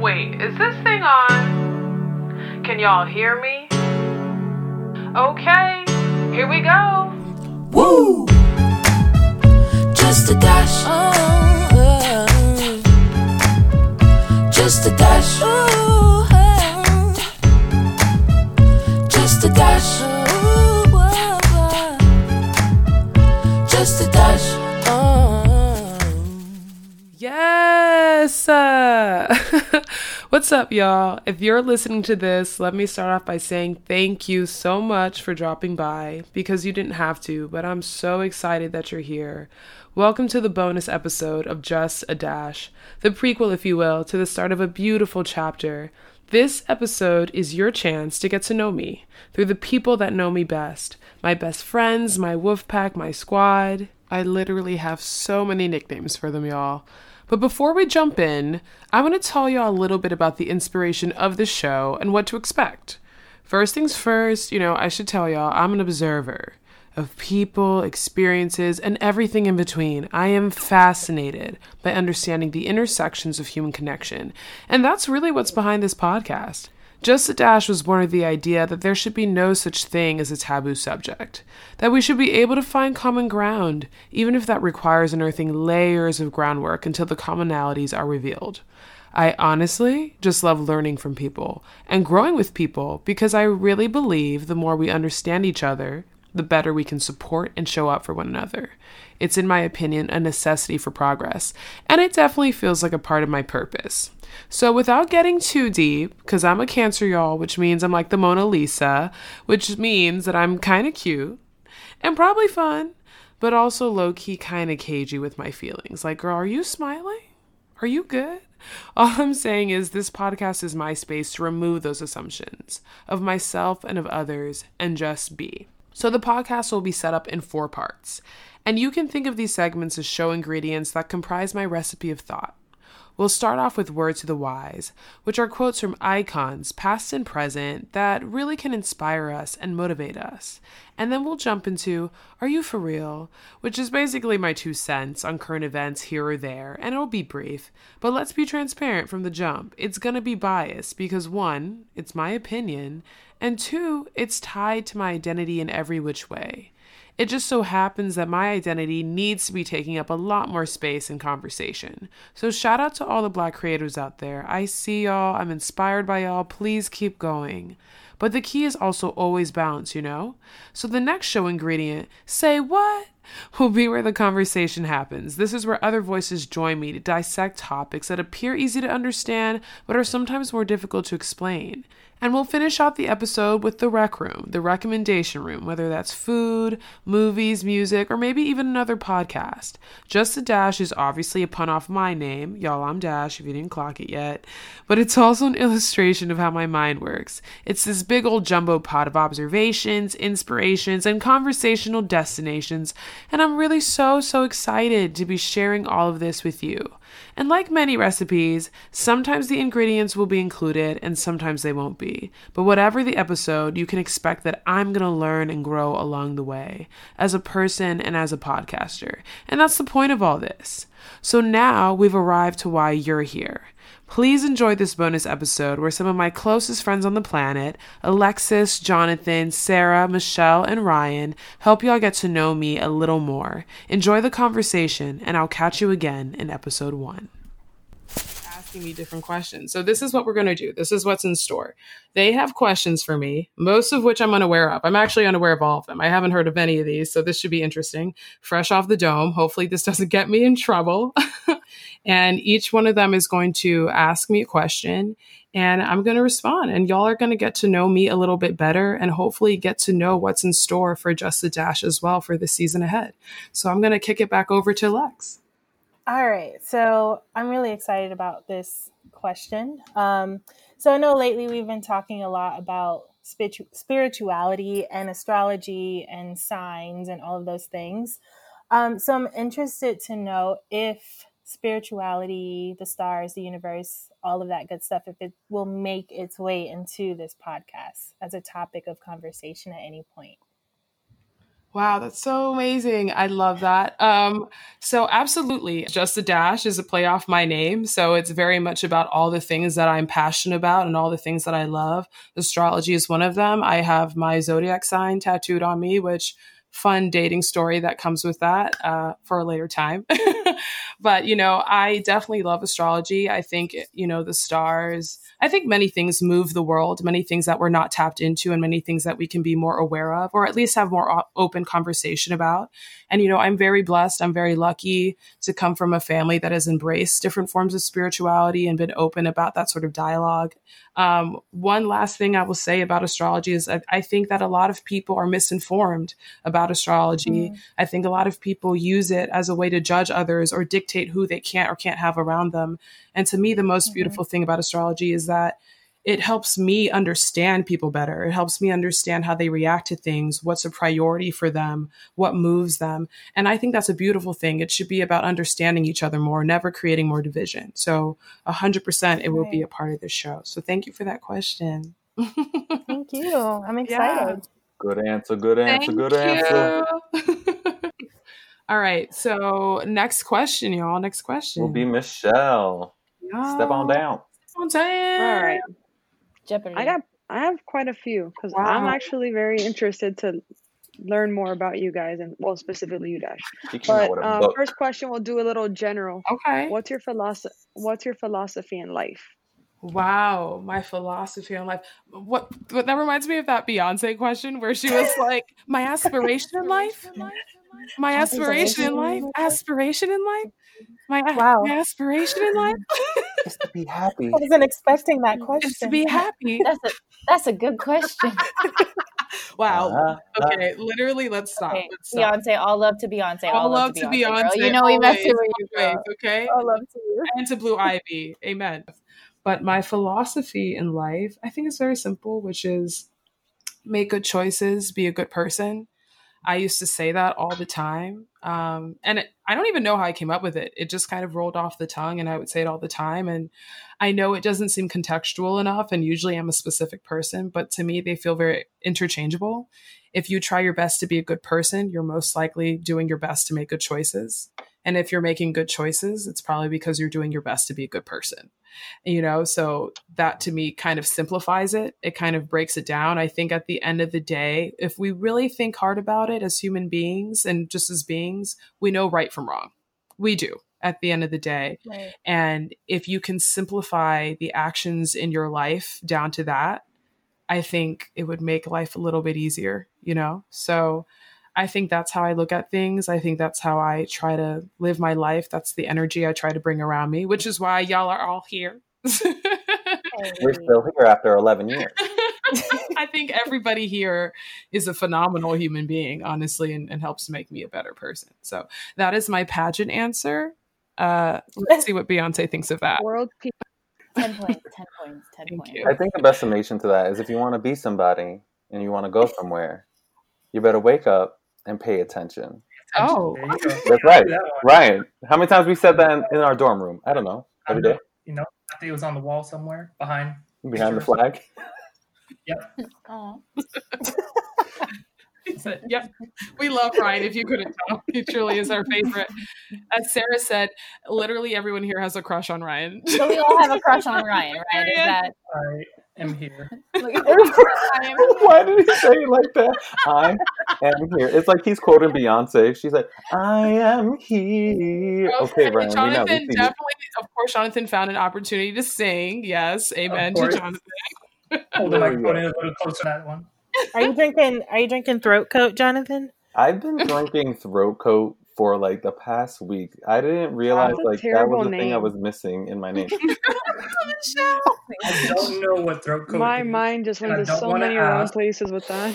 Wait, is this thing on? Can y'all hear me? Okay, here we go. Woo! Just a dash. Oh, uh, just a dash. Ooh, uh, just a dash. Ooh, uh, just a dash. Oh. Yes! Uh, what's up, y'all? If you're listening to this, let me start off by saying thank you so much for dropping by because you didn't have to, but I'm so excited that you're here. Welcome to the bonus episode of Just a Dash, the prequel, if you will, to the start of a beautiful chapter. This episode is your chance to get to know me through the people that know me best my best friends, my wolf pack, my squad. I literally have so many nicknames for them, y'all. But before we jump in, I want to tell y'all a little bit about the inspiration of the show and what to expect. First things first, you know, I should tell y'all I'm an observer of people, experiences, and everything in between. I am fascinated by understanding the intersections of human connection. And that's really what's behind this podcast. Just a Dash was born of the idea that there should be no such thing as a taboo subject, that we should be able to find common ground, even if that requires unearthing layers of groundwork until the commonalities are revealed. I honestly just love learning from people and growing with people because I really believe the more we understand each other, the better we can support and show up for one another. It's, in my opinion, a necessity for progress, and it definitely feels like a part of my purpose. So, without getting too deep, because I'm a Cancer, y'all, which means I'm like the Mona Lisa, which means that I'm kind of cute and probably fun, but also low key kind of cagey with my feelings. Like, girl, are you smiling? Are you good? All I'm saying is this podcast is my space to remove those assumptions of myself and of others and just be. So the podcast will be set up in four parts, and you can think of these segments as show ingredients that comprise my recipe of thought. We'll start off with Words to the Wise, which are quotes from icons, past and present, that really can inspire us and motivate us. And then we'll jump into Are You For Real? which is basically my two cents on current events here or there, and it'll be brief. But let's be transparent from the jump. It's gonna be biased because one, it's my opinion, and two, it's tied to my identity in every which way. It just so happens that my identity needs to be taking up a lot more space in conversation. So, shout out to all the black creators out there. I see y'all, I'm inspired by y'all. Please keep going. But the key is also always balance, you know? So, the next show ingredient, say what? will be where the conversation happens. This is where other voices join me to dissect topics that appear easy to understand but are sometimes more difficult to explain. And we'll finish off the episode with the rec room, the recommendation room, whether that's food, movies, music, or maybe even another podcast. Just a Dash is obviously a pun off my name. Y'all, I'm Dash if you didn't clock it yet. But it's also an illustration of how my mind works. It's this big old jumbo pot of observations, inspirations, and conversational destinations. And I'm really so, so excited to be sharing all of this with you. And like many recipes, sometimes the ingredients will be included and sometimes they won't be. But whatever the episode, you can expect that I'm going to learn and grow along the way as a person and as a podcaster. And that's the point of all this. So now we've arrived to why you're here. Please enjoy this bonus episode where some of my closest friends on the planet, Alexis, Jonathan, Sarah, Michelle, and Ryan, help y'all get to know me a little more. Enjoy the conversation, and I'll catch you again in episode one. Asking me different questions. So, this is what we're going to do. This is what's in store. They have questions for me, most of which I'm unaware of. I'm actually unaware of all of them. I haven't heard of any of these, so this should be interesting. Fresh off the dome. Hopefully, this doesn't get me in trouble. and each one of them is going to ask me a question and I'm going to respond. And y'all are going to get to know me a little bit better and hopefully get to know what's in store for Just a Dash as well for the season ahead. So I'm going to kick it back over to Lex. All right. So I'm really excited about this question. Um, so I know lately we've been talking a lot about spirituality and astrology and signs and all of those things. Um, so I'm interested to know if spirituality, the stars, the universe, all of that good stuff, if it will make its way into this podcast as a topic of conversation at any point. Wow, that's so amazing. I love that. Um, so absolutely. Just a dash is a play off my name. So it's very much about all the things that I'm passionate about and all the things that I love. Astrology is one of them. I have my zodiac sign tattooed on me, which fun dating story that comes with that uh, for a later time. but, you know, I definitely love astrology. I think, you know, the stars, I think many things move the world, many things that we're not tapped into, and many things that we can be more aware of, or at least have more open conversation about. And, you know, I'm very blessed. I'm very lucky to come from a family that has embraced different forms of spirituality and been open about that sort of dialogue. Um, one last thing I will say about astrology is I, I, think that a lot of people are misinformed about astrology. Mm. I think a lot of people use it as a way to judge others or dictate who they can't or can't have around them. And to me, the most mm-hmm. beautiful thing about astrology is that it helps me understand people better. It helps me understand how they react to things, what's a priority for them, what moves them. And I think that's a beautiful thing. It should be about understanding each other more, never creating more division. So 100% it will be a part of the show. So thank you for that question. thank you. I'm excited. Yeah. Good answer. Good answer. Thank good answer. All right. So next question, y'all. Next question will be Michelle. Step on down. Step on down. All right. Jeopardy. I got I have quite a few because wow. I'm actually very interested to learn more about you guys and well specifically you dash. But uh, first question we'll do a little general. Okay. What's your philosophy what's your philosophy in life? Wow, my philosophy on life. What, what that reminds me of that Beyonce question where she was like, "My aspiration in life, my aspiration in life, aspiration in life, my, wow. my aspiration in life is to be happy." I wasn't expecting that question. Is to be happy. That's a that's a good question. wow. Uh, okay, literally, let's stop. Okay. Let's stop. Beyonce, all love to Beyonce. All, all love, to Beyonce. Beyonce you know we messed with you. Okay. All love to you. And to Blue Ivy. Amen. But my philosophy in life, I think is very simple, which is make good choices, be a good person. I used to say that all the time. Um, and it, I don't even know how I came up with it. It just kind of rolled off the tongue and I would say it all the time. And I know it doesn't seem contextual enough. And usually I'm a specific person, but to me, they feel very interchangeable. If you try your best to be a good person, you're most likely doing your best to make good choices. And if you're making good choices, it's probably because you're doing your best to be a good person. You know, so that to me kind of simplifies it. It kind of breaks it down. I think at the end of the day, if we really think hard about it as human beings and just as beings, we know right from wrong. We do at the end of the day. Right. And if you can simplify the actions in your life down to that, I think it would make life a little bit easier, you know? So I think that's how I look at things. I think that's how I try to live my life. That's the energy I try to bring around me, which is why y'all are all here. We're still here after 11 years. I think everybody here is a phenomenal human being, honestly, and, and, helps make me a better person. So that is my pageant answer. Uh, let's see what Beyonce thinks of that. World people. 10 points, 10 points, 10 Thank points. You. I think the best summation to that is if you want to be somebody and you want to go somewhere, you better wake up and pay attention. Oh, that's right, Ryan. How many times we said that in, in our dorm room? I don't know. Every day. You know, I think it was on the wall somewhere behind behind the flag. Yep. he said, "Yep, we love Ryan. If you couldn't tell, he truly is our favorite." As Sarah said, literally everyone here has a crush on Ryan. So we all have a crush on Ryan, right? Is that I am here. Why did he say it like that? I am here. It's like he's quoting Beyonce. She's like, "I am here." Okay, Ryan. Jonathan definitely, of course, Jonathan found an opportunity to sing. Yes, amen to Jonathan. Hold the microphone a little closer to that one. Are you drinking? Are you drinking throat coat, Jonathan? I've been drinking throat coat for like the past week. I didn't realize like that was the name. thing I was missing in my name. I don't know what throat coat. My is, mind just went to so many wrong places with that.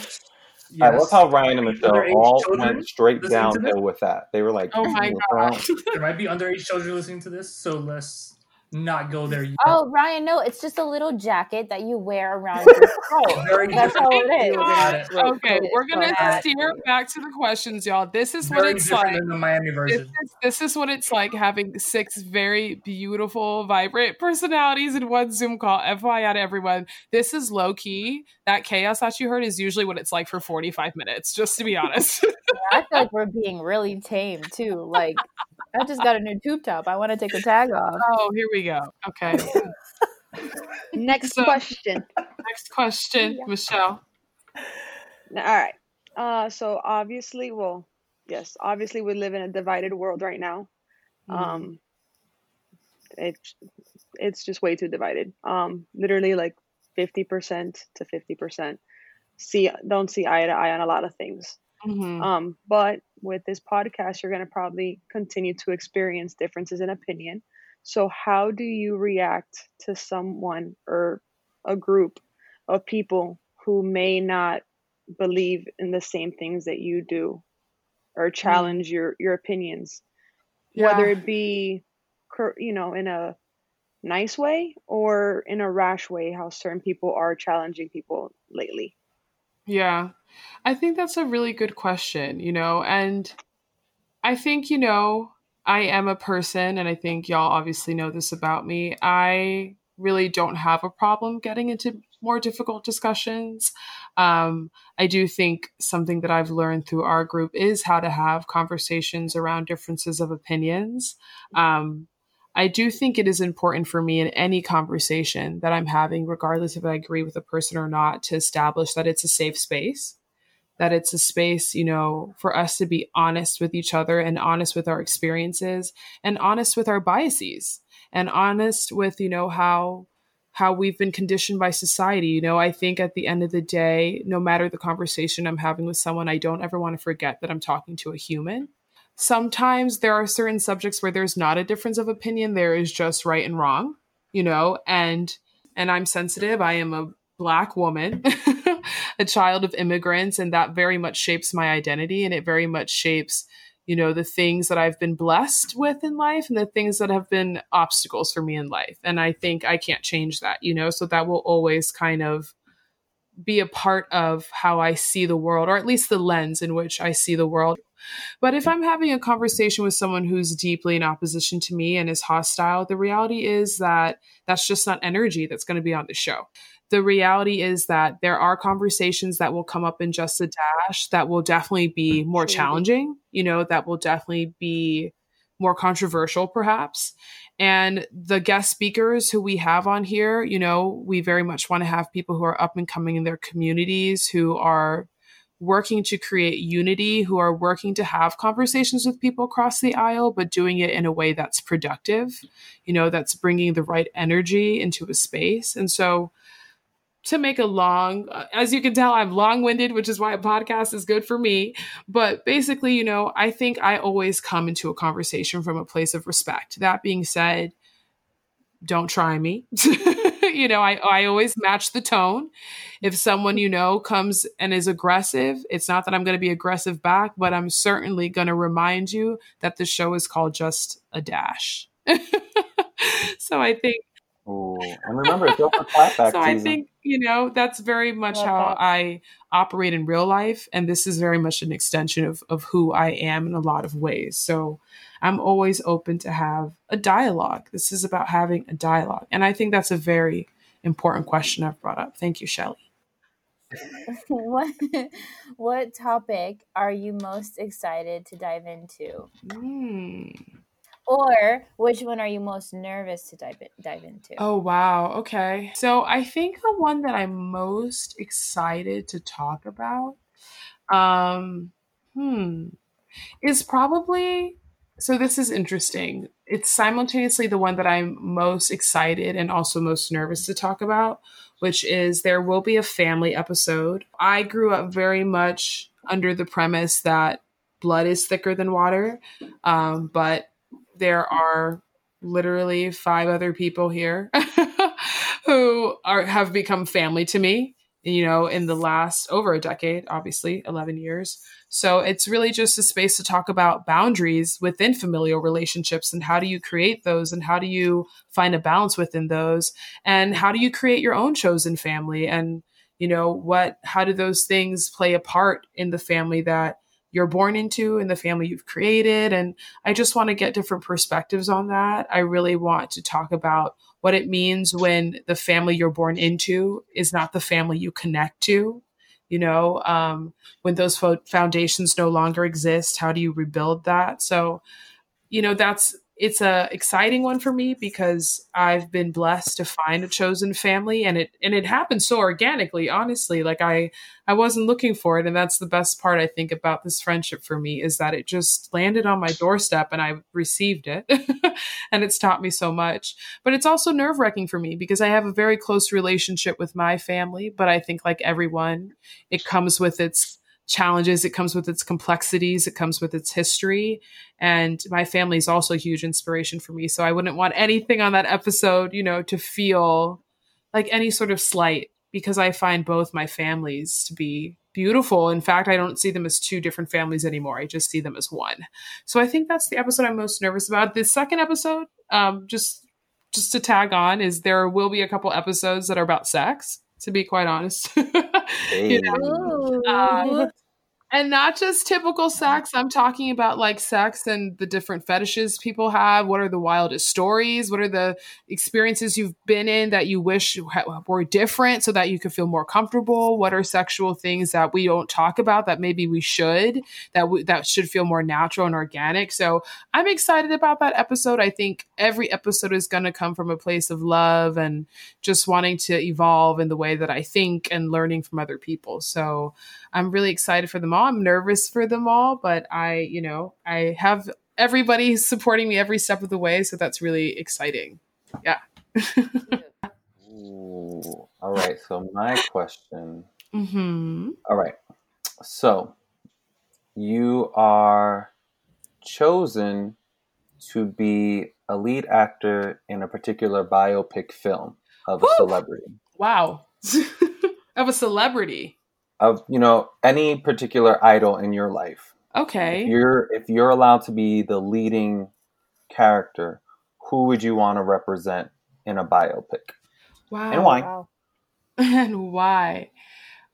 Yes. I love how Ryan and Michelle all went straight downhill with that. They were like, "Oh my god!" there might be underage children listening to this, so let's not go there yet. Oh, Ryan, no, it's just a little jacket that you wear around your throat. Oh, That's all it is. Okay, we're gonna steer back to the questions, y'all. This is what Very it's like. than the Miami This version. is, this is what it's like having six very beautiful, vibrant personalities in one Zoom call. FYI to everyone, this is low key. That chaos that you heard is usually what it's like for 45 minutes, just to be honest. I feel like we're being really tame too. Like, I just got a new tube top. I want to take the tag off. oh, here we go. Okay. Next So- question. Next question, Michelle. All right. Uh, so obviously, well, yes, obviously we live in a divided world right now. Um, it's it's just way too divided. Um, literally like fifty percent to fifty percent see don't see eye to eye on a lot of things. Mhm. Um, but with this podcast, you're going to probably continue to experience differences in opinion. So, how do you react to someone or a group of people who may not believe in the same things that you do or mm. challenge your, your opinions, whether it be, you know, in a nice way or in a rash way, how certain people are challenging people lately? Yeah. I think that's a really good question, you know, and I think, you know, I am a person, and I think y'all obviously know this about me. I really don't have a problem getting into more difficult discussions. Um, I do think something that I've learned through our group is how to have conversations around differences of opinions. Um, I do think it is important for me in any conversation that I'm having, regardless if I agree with a person or not, to establish that it's a safe space, that it's a space, you know, for us to be honest with each other and honest with our experiences and honest with our biases and honest with, you know, how how we've been conditioned by society. You know, I think at the end of the day, no matter the conversation I'm having with someone, I don't ever want to forget that I'm talking to a human sometimes there are certain subjects where there's not a difference of opinion. There is just right and wrong you know and and i'm sensitive. I am a black woman a child of immigrants and that very much shapes my identity and it very much shapes you know the things that i've been blessed with in life and the things that have been obstacles for me in life. And i think i can't change that you know so that will always kind of be a part of how I see the world, or at least the lens in which I see the world. But if I'm having a conversation with someone who's deeply in opposition to me and is hostile, the reality is that that's just not energy that's going to be on the show. The reality is that there are conversations that will come up in just a dash that will definitely be mm-hmm. more challenging, you know, that will definitely be more controversial, perhaps. And the guest speakers who we have on here, you know, we very much want to have people who are up and coming in their communities, who are working to create unity, who are working to have conversations with people across the aisle, but doing it in a way that's productive, you know, that's bringing the right energy into a space. And so, to make a long, uh, as you can tell, I'm long winded, which is why a podcast is good for me. But basically, you know, I think I always come into a conversation from a place of respect. That being said, don't try me. you know, I, I always match the tone. If someone, you know, comes and is aggressive, it's not that I'm going to be aggressive back, but I'm certainly going to remind you that the show is called Just a Dash. so I think Ooh, and remember, it's over clapback so I season. think you know that's very much Love how that. I operate in real life, and this is very much an extension of of who I am in a lot of ways. So I'm always open to have a dialogue. This is about having a dialogue, and I think that's a very important question I've brought up. Thank you, Shelley. what what topic are you most excited to dive into? Mm. Or which one are you most nervous to dive, dive into? Oh wow. Okay. So I think the one that I'm most excited to talk about um hmm is probably so this is interesting. It's simultaneously the one that I'm most excited and also most nervous to talk about, which is there will be a family episode. I grew up very much under the premise that blood is thicker than water. Um, but there are literally five other people here who are have become family to me you know, in the last over a decade, obviously, 11 years. So it's really just a space to talk about boundaries within familial relationships and how do you create those and how do you find a balance within those and how do you create your own chosen family and you know what how do those things play a part in the family that you're born into and the family you've created and I just want to get different perspectives on that. I really want to talk about what it means when the family you're born into is not the family you connect to. You know, um, when those fo- foundations no longer exist, how do you rebuild that? So, you know, that's it's a exciting one for me because I've been blessed to find a chosen family and it and it happened so organically honestly like I I wasn't looking for it. And that's the best part I think about this friendship for me is that it just landed on my doorstep and I received it and it's taught me so much. But it's also nerve-wracking for me because I have a very close relationship with my family but I think like everyone it comes with its challenges. It comes with its complexities. It comes with its history. And my family is also a huge inspiration for me. So I wouldn't want anything on that episode, you know, to feel like any sort of slight because I find both my families to be beautiful. In fact, I don't see them as two different families anymore. I just see them as one. So I think that's the episode I'm most nervous about. The second episode, um, just just to tag on, is there will be a couple episodes that are about sex to be quite honest. you know? um, and not just typical sex. I'm talking about like sex and the different fetishes people have. What are the wildest stories? What are the experiences you've been in that you wish were different so that you could feel more comfortable? What are sexual things that we don't talk about that maybe we should that we, that should feel more natural and organic? So I'm excited about that episode. I think every episode is going to come from a place of love and just wanting to evolve in the way that I think and learning from other people. So I'm really excited for them all. I'm nervous for them all, but I, you know, I have everybody supporting me every step of the way. So that's really exciting. Yeah. Ooh, all right. So, my question. Mm-hmm. All right. So, you are chosen to be a lead actor in a particular biopic film of a Woo! celebrity. Wow. of a celebrity of you know any particular idol in your life. Okay. If you're if you're allowed to be the leading character, who would you want to represent in a biopic? Wow. And why? Wow. and why?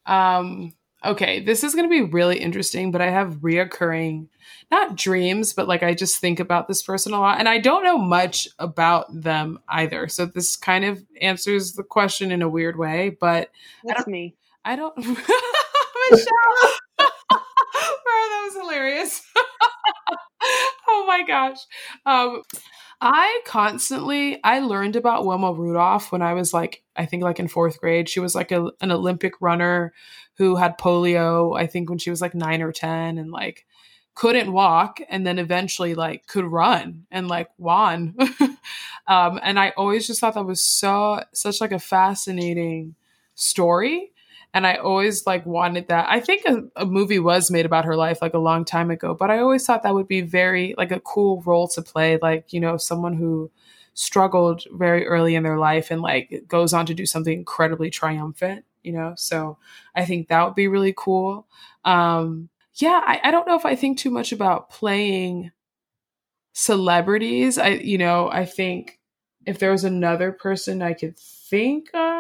Um okay, this is going to be really interesting, but I have reoccurring not dreams, but like I just think about this person a lot and I don't know much about them either. So this kind of answers the question in a weird way, but that's me. I don't. Michelle, bro, that was hilarious. oh my gosh. Um, I constantly I learned about Wilma Rudolph when I was like I think like in fourth grade. She was like a, an Olympic runner who had polio. I think when she was like nine or ten, and like couldn't walk, and then eventually like could run and like won. um, and I always just thought that was so such like a fascinating story and I always like wanted that. I think a, a, movie was made about her life like a long time ago, but I always thought that would be very like a cool role to play, like you know, someone who struggled very early in their life and like goes on to do something incredibly triumphant, you know. So I think that would be really cool. Um, yeah, I, I don't know if I think too much about playing celebrities. I you know, I think if there was another person I could think of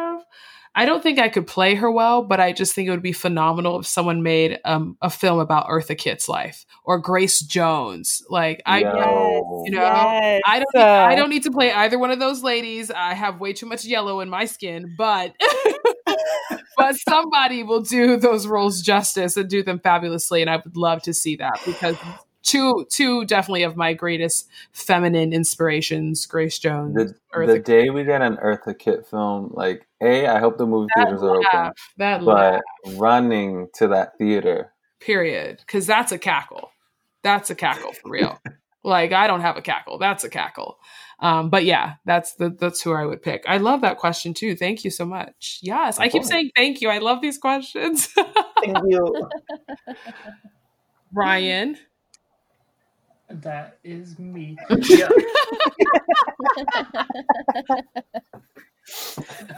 I don't think I could play her well, but I just think it would be phenomenal if someone made um, a film about Eartha Kitt's life or Grace Jones. Like I, yes, you know, yes. I don't, I don't need to play either one of those ladies. I have way too much yellow in my skin, but but somebody will do those roles justice and do them fabulously, and I would love to see that because two two definitely of my greatest feminine inspirations grace jones the, the day we get an eartha kitt film like a i hope the movie that theaters laugh, are open that but laugh. running to that theater. Period because that's a cackle. That's a cackle for real. Like i don't have a cackle. That's a cackle. Um, but yeah that's the that's who i would pick. I love that question too. Thank you so much. Yes of i keep saying thank you. I love these questions. Thank you. Ryan that is me. Yeah.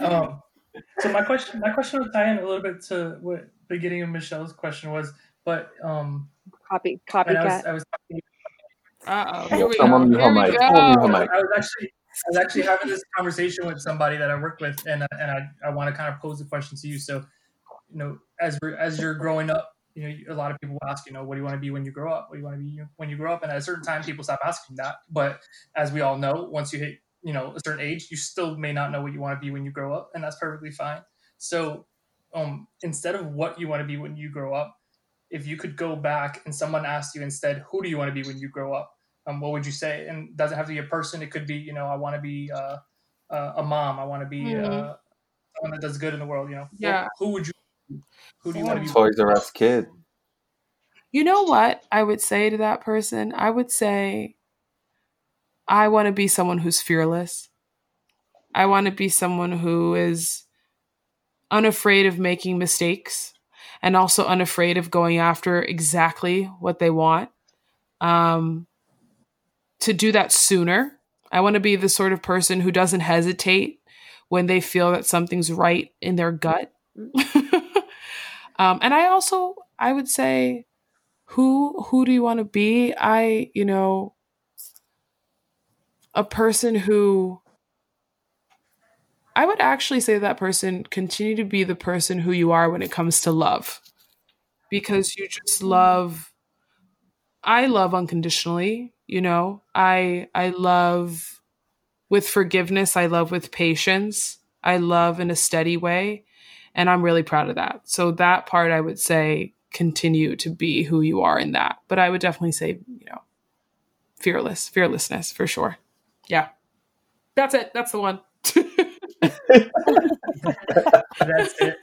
um, so my question, my question will tie in a little bit to what beginning of Michelle's question was, but um, copy, copycat. I was, I was oh. Here we Someone go. Here we. I was actually I was actually having this conversation with somebody that I work with, and uh, and I, I want to kind of pose the question to you. So, you know, as as you're growing up, you know, a lot of people ask, you know, what do you want to be when you grow up? What do you want to be when you grow up? And at a certain time, people stop asking that. But as we all know, once you hit, you know, a certain age, you still may not know what you want to be when you grow up, and that's perfectly fine. So, um, instead of what you want to be when you grow up, if you could go back and someone asked you instead, who do you want to be when you grow up? um, what would you say? And doesn't have to be a person. It could be, you know, I want to be uh, uh, a mom. I want to be mm-hmm. uh, someone that does good in the world. You know, yeah. Who, who would you? Who do you want to be? Toys R Us kid. You know what I would say to that person? I would say, I want to be someone who's fearless. I want to be someone who is unafraid of making mistakes and also unafraid of going after exactly what they want. Um, to do that sooner. I want to be the sort of person who doesn't hesitate when they feel that something's right in their gut. Um, and I also, I would say, who who do you want to be? I, you know, a person who I would actually say that person continue to be the person who you are when it comes to love. Because you just love I love unconditionally you know i i love with forgiveness i love with patience i love in a steady way and i'm really proud of that. So that part i would say continue to be who you are in that. But i would definitely say you know fearless fearlessness for sure. Yeah. That's it. That's the one. That's it.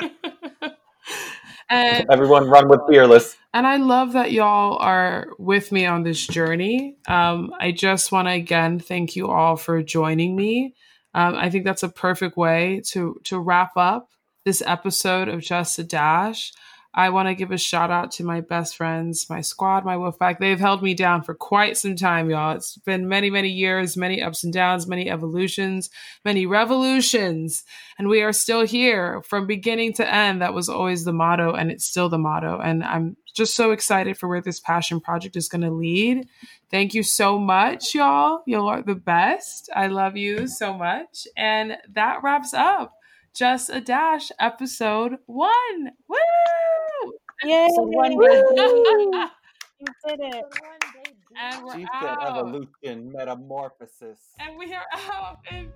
And everyone run with fearless. And I love that y'all are with me on this journey. Um, I just want to again thank you all for joining me. Um, I think that's a perfect way to to wrap up this episode of Just a Dash. I want to give a shout out to my best friends, my squad, my Wolfpack. They've held me down for quite some time, y'all. It's been many, many years, many ups and downs, many evolutions, many revolutions. And we are still here from beginning to end. That was always the motto, and it's still the motto. And I'm just so excited for where this passion project is going to lead. Thank you so much, y'all. Y'all are the best. I love you so much. And that wraps up just a Dash episode one. Woo! Yay! So one you did it. And we're she out. said evolution, metamorphosis. And we are out in